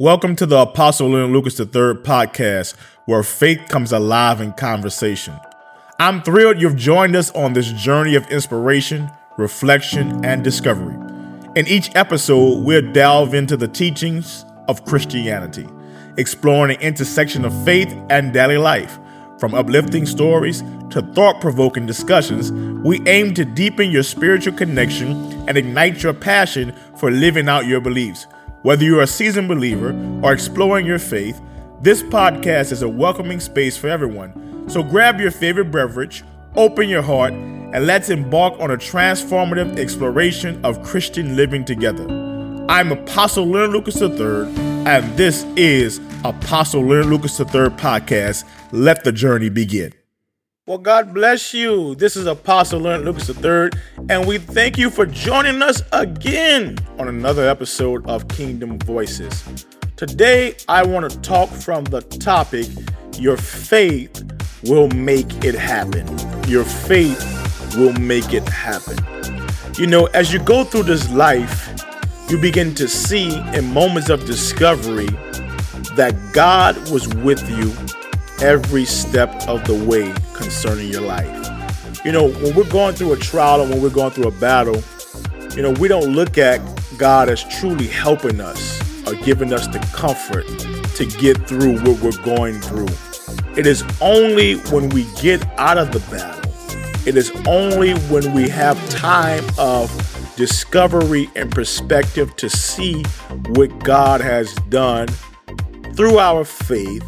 Welcome to the Apostle Leonard Lucas III podcast, where faith comes alive in conversation. I'm thrilled you've joined us on this journey of inspiration, reflection, and discovery. In each episode, we'll delve into the teachings of Christianity, exploring the intersection of faith and daily life. From uplifting stories to thought provoking discussions, we aim to deepen your spiritual connection and ignite your passion for living out your beliefs. Whether you're a seasoned believer or exploring your faith, this podcast is a welcoming space for everyone. So grab your favorite beverage, open your heart, and let's embark on a transformative exploration of Christian living together. I'm Apostle Leonard Lucas III, and this is Apostle Leonard Lucas III podcast. Let the journey begin. Well, God bless you. This is Apostle Leonard Lucas III, and we thank you for joining us again on another episode of Kingdom Voices. Today, I want to talk from the topic Your faith will make it happen. Your faith will make it happen. You know, as you go through this life, you begin to see in moments of discovery that God was with you every step of the way concerning your life. You know, when we're going through a trial or when we're going through a battle, you know, we don't look at God as truly helping us or giving us the comfort to get through what we're going through. It is only when we get out of the battle, it is only when we have time of discovery and perspective to see what God has done through our faith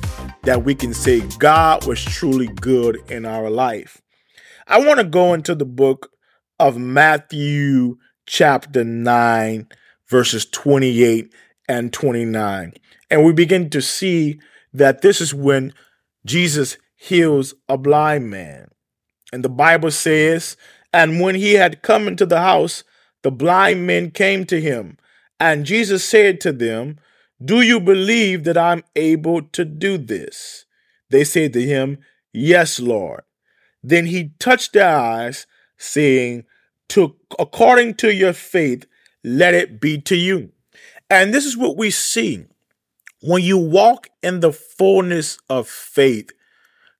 that we can say God was truly good in our life. I want to go into the book of Matthew, chapter 9, verses 28 and 29. And we begin to see that this is when Jesus heals a blind man. And the Bible says, And when he had come into the house, the blind men came to him. And Jesus said to them, do you believe that I'm able to do this? They said to him, Yes, Lord. Then he touched their eyes, saying, to, According to your faith, let it be to you. And this is what we see. When you walk in the fullness of faith,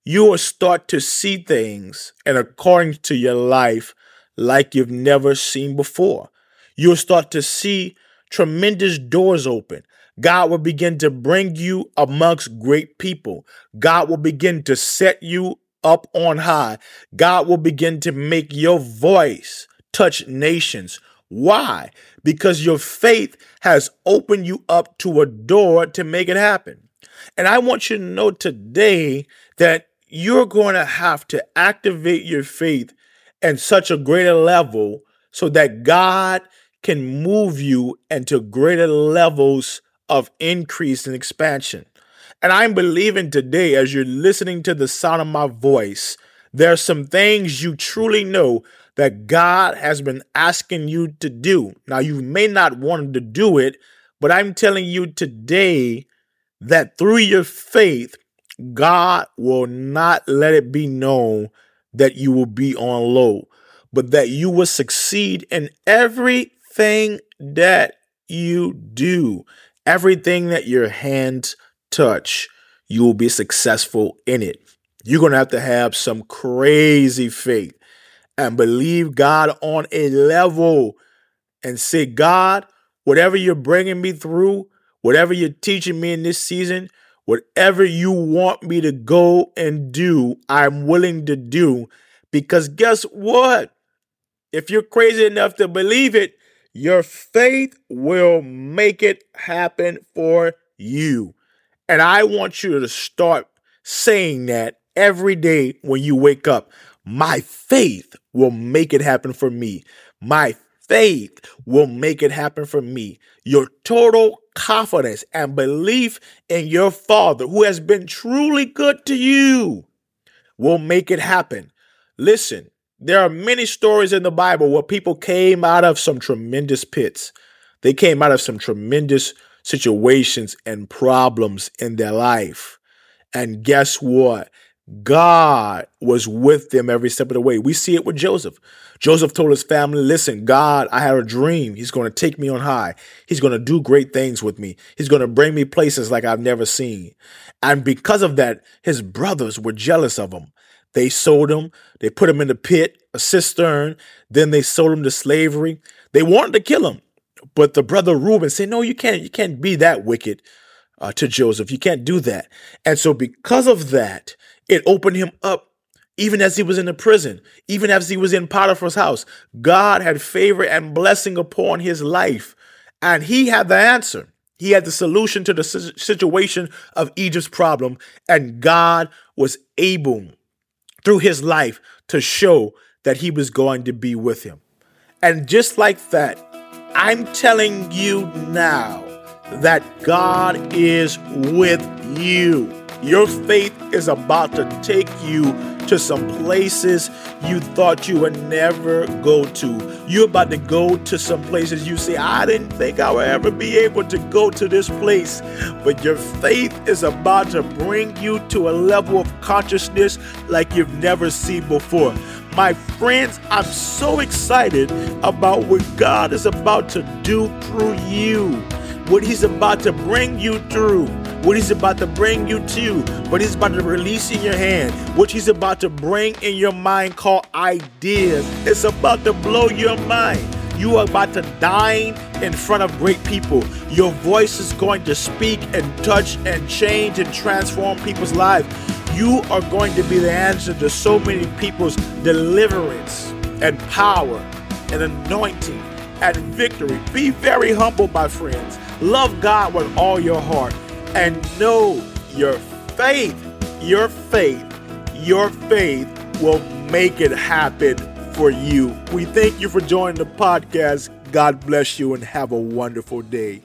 you will start to see things and according to your life like you've never seen before. You'll start to see tremendous doors open. God will begin to bring you amongst great people. God will begin to set you up on high. God will begin to make your voice touch nations. Why? Because your faith has opened you up to a door to make it happen. And I want you to know today that you're going to have to activate your faith at such a greater level so that God can move you into greater levels of increase and expansion. And I'm believing today, as you're listening to the sound of my voice, there are some things you truly know that God has been asking you to do. Now, you may not want to do it, but I'm telling you today that through your faith, God will not let it be known that you will be on low, but that you will succeed in everything that you do. Everything that your hands touch, you will be successful in it. You're going to have to have some crazy faith and believe God on a level and say, God, whatever you're bringing me through, whatever you're teaching me in this season, whatever you want me to go and do, I'm willing to do. Because guess what? If you're crazy enough to believe it, your faith will make it happen for you. And I want you to start saying that every day when you wake up. My faith will make it happen for me. My faith will make it happen for me. Your total confidence and belief in your Father, who has been truly good to you, will make it happen. Listen, there are many stories in the Bible where people came out of some tremendous pits. They came out of some tremendous situations and problems in their life. And guess what? God was with them every step of the way. We see it with Joseph. Joseph told his family, Listen, God, I had a dream. He's going to take me on high. He's going to do great things with me. He's going to bring me places like I've never seen. And because of that, his brothers were jealous of him. They sold him, they put him in the pit, a cistern, then they sold him to slavery. They wanted to kill him. But the brother Reuben said, No, you can't, you can't be that wicked uh, to Joseph. You can't do that. And so, because of that, it opened him up even as he was in the prison, even as he was in Potiphar's house. God had favor and blessing upon his life, and he had the answer. He had the solution to the situation of Egypt's problem, and God was able, through his life, to show that he was going to be with him. And just like that, I'm telling you now that God is with you. Your faith is about to take you to some places you thought you would never go to. You're about to go to some places you say, I didn't think I would ever be able to go to this place. But your faith is about to bring you to a level of consciousness like you've never seen before. My friends, I'm so excited about what God is about to do through you, what He's about to bring you through what he's about to bring you to, what he's about to release in your hand, what he's about to bring in your mind called ideas. It's about to blow your mind. You are about to dine in front of great people. Your voice is going to speak and touch and change and transform people's lives. You are going to be the answer to so many people's deliverance and power and anointing and victory. Be very humble, my friends. Love God with all your heart and know your faith, your faith, your faith will make it happen for you. We thank you for joining the podcast. God bless you and have a wonderful day.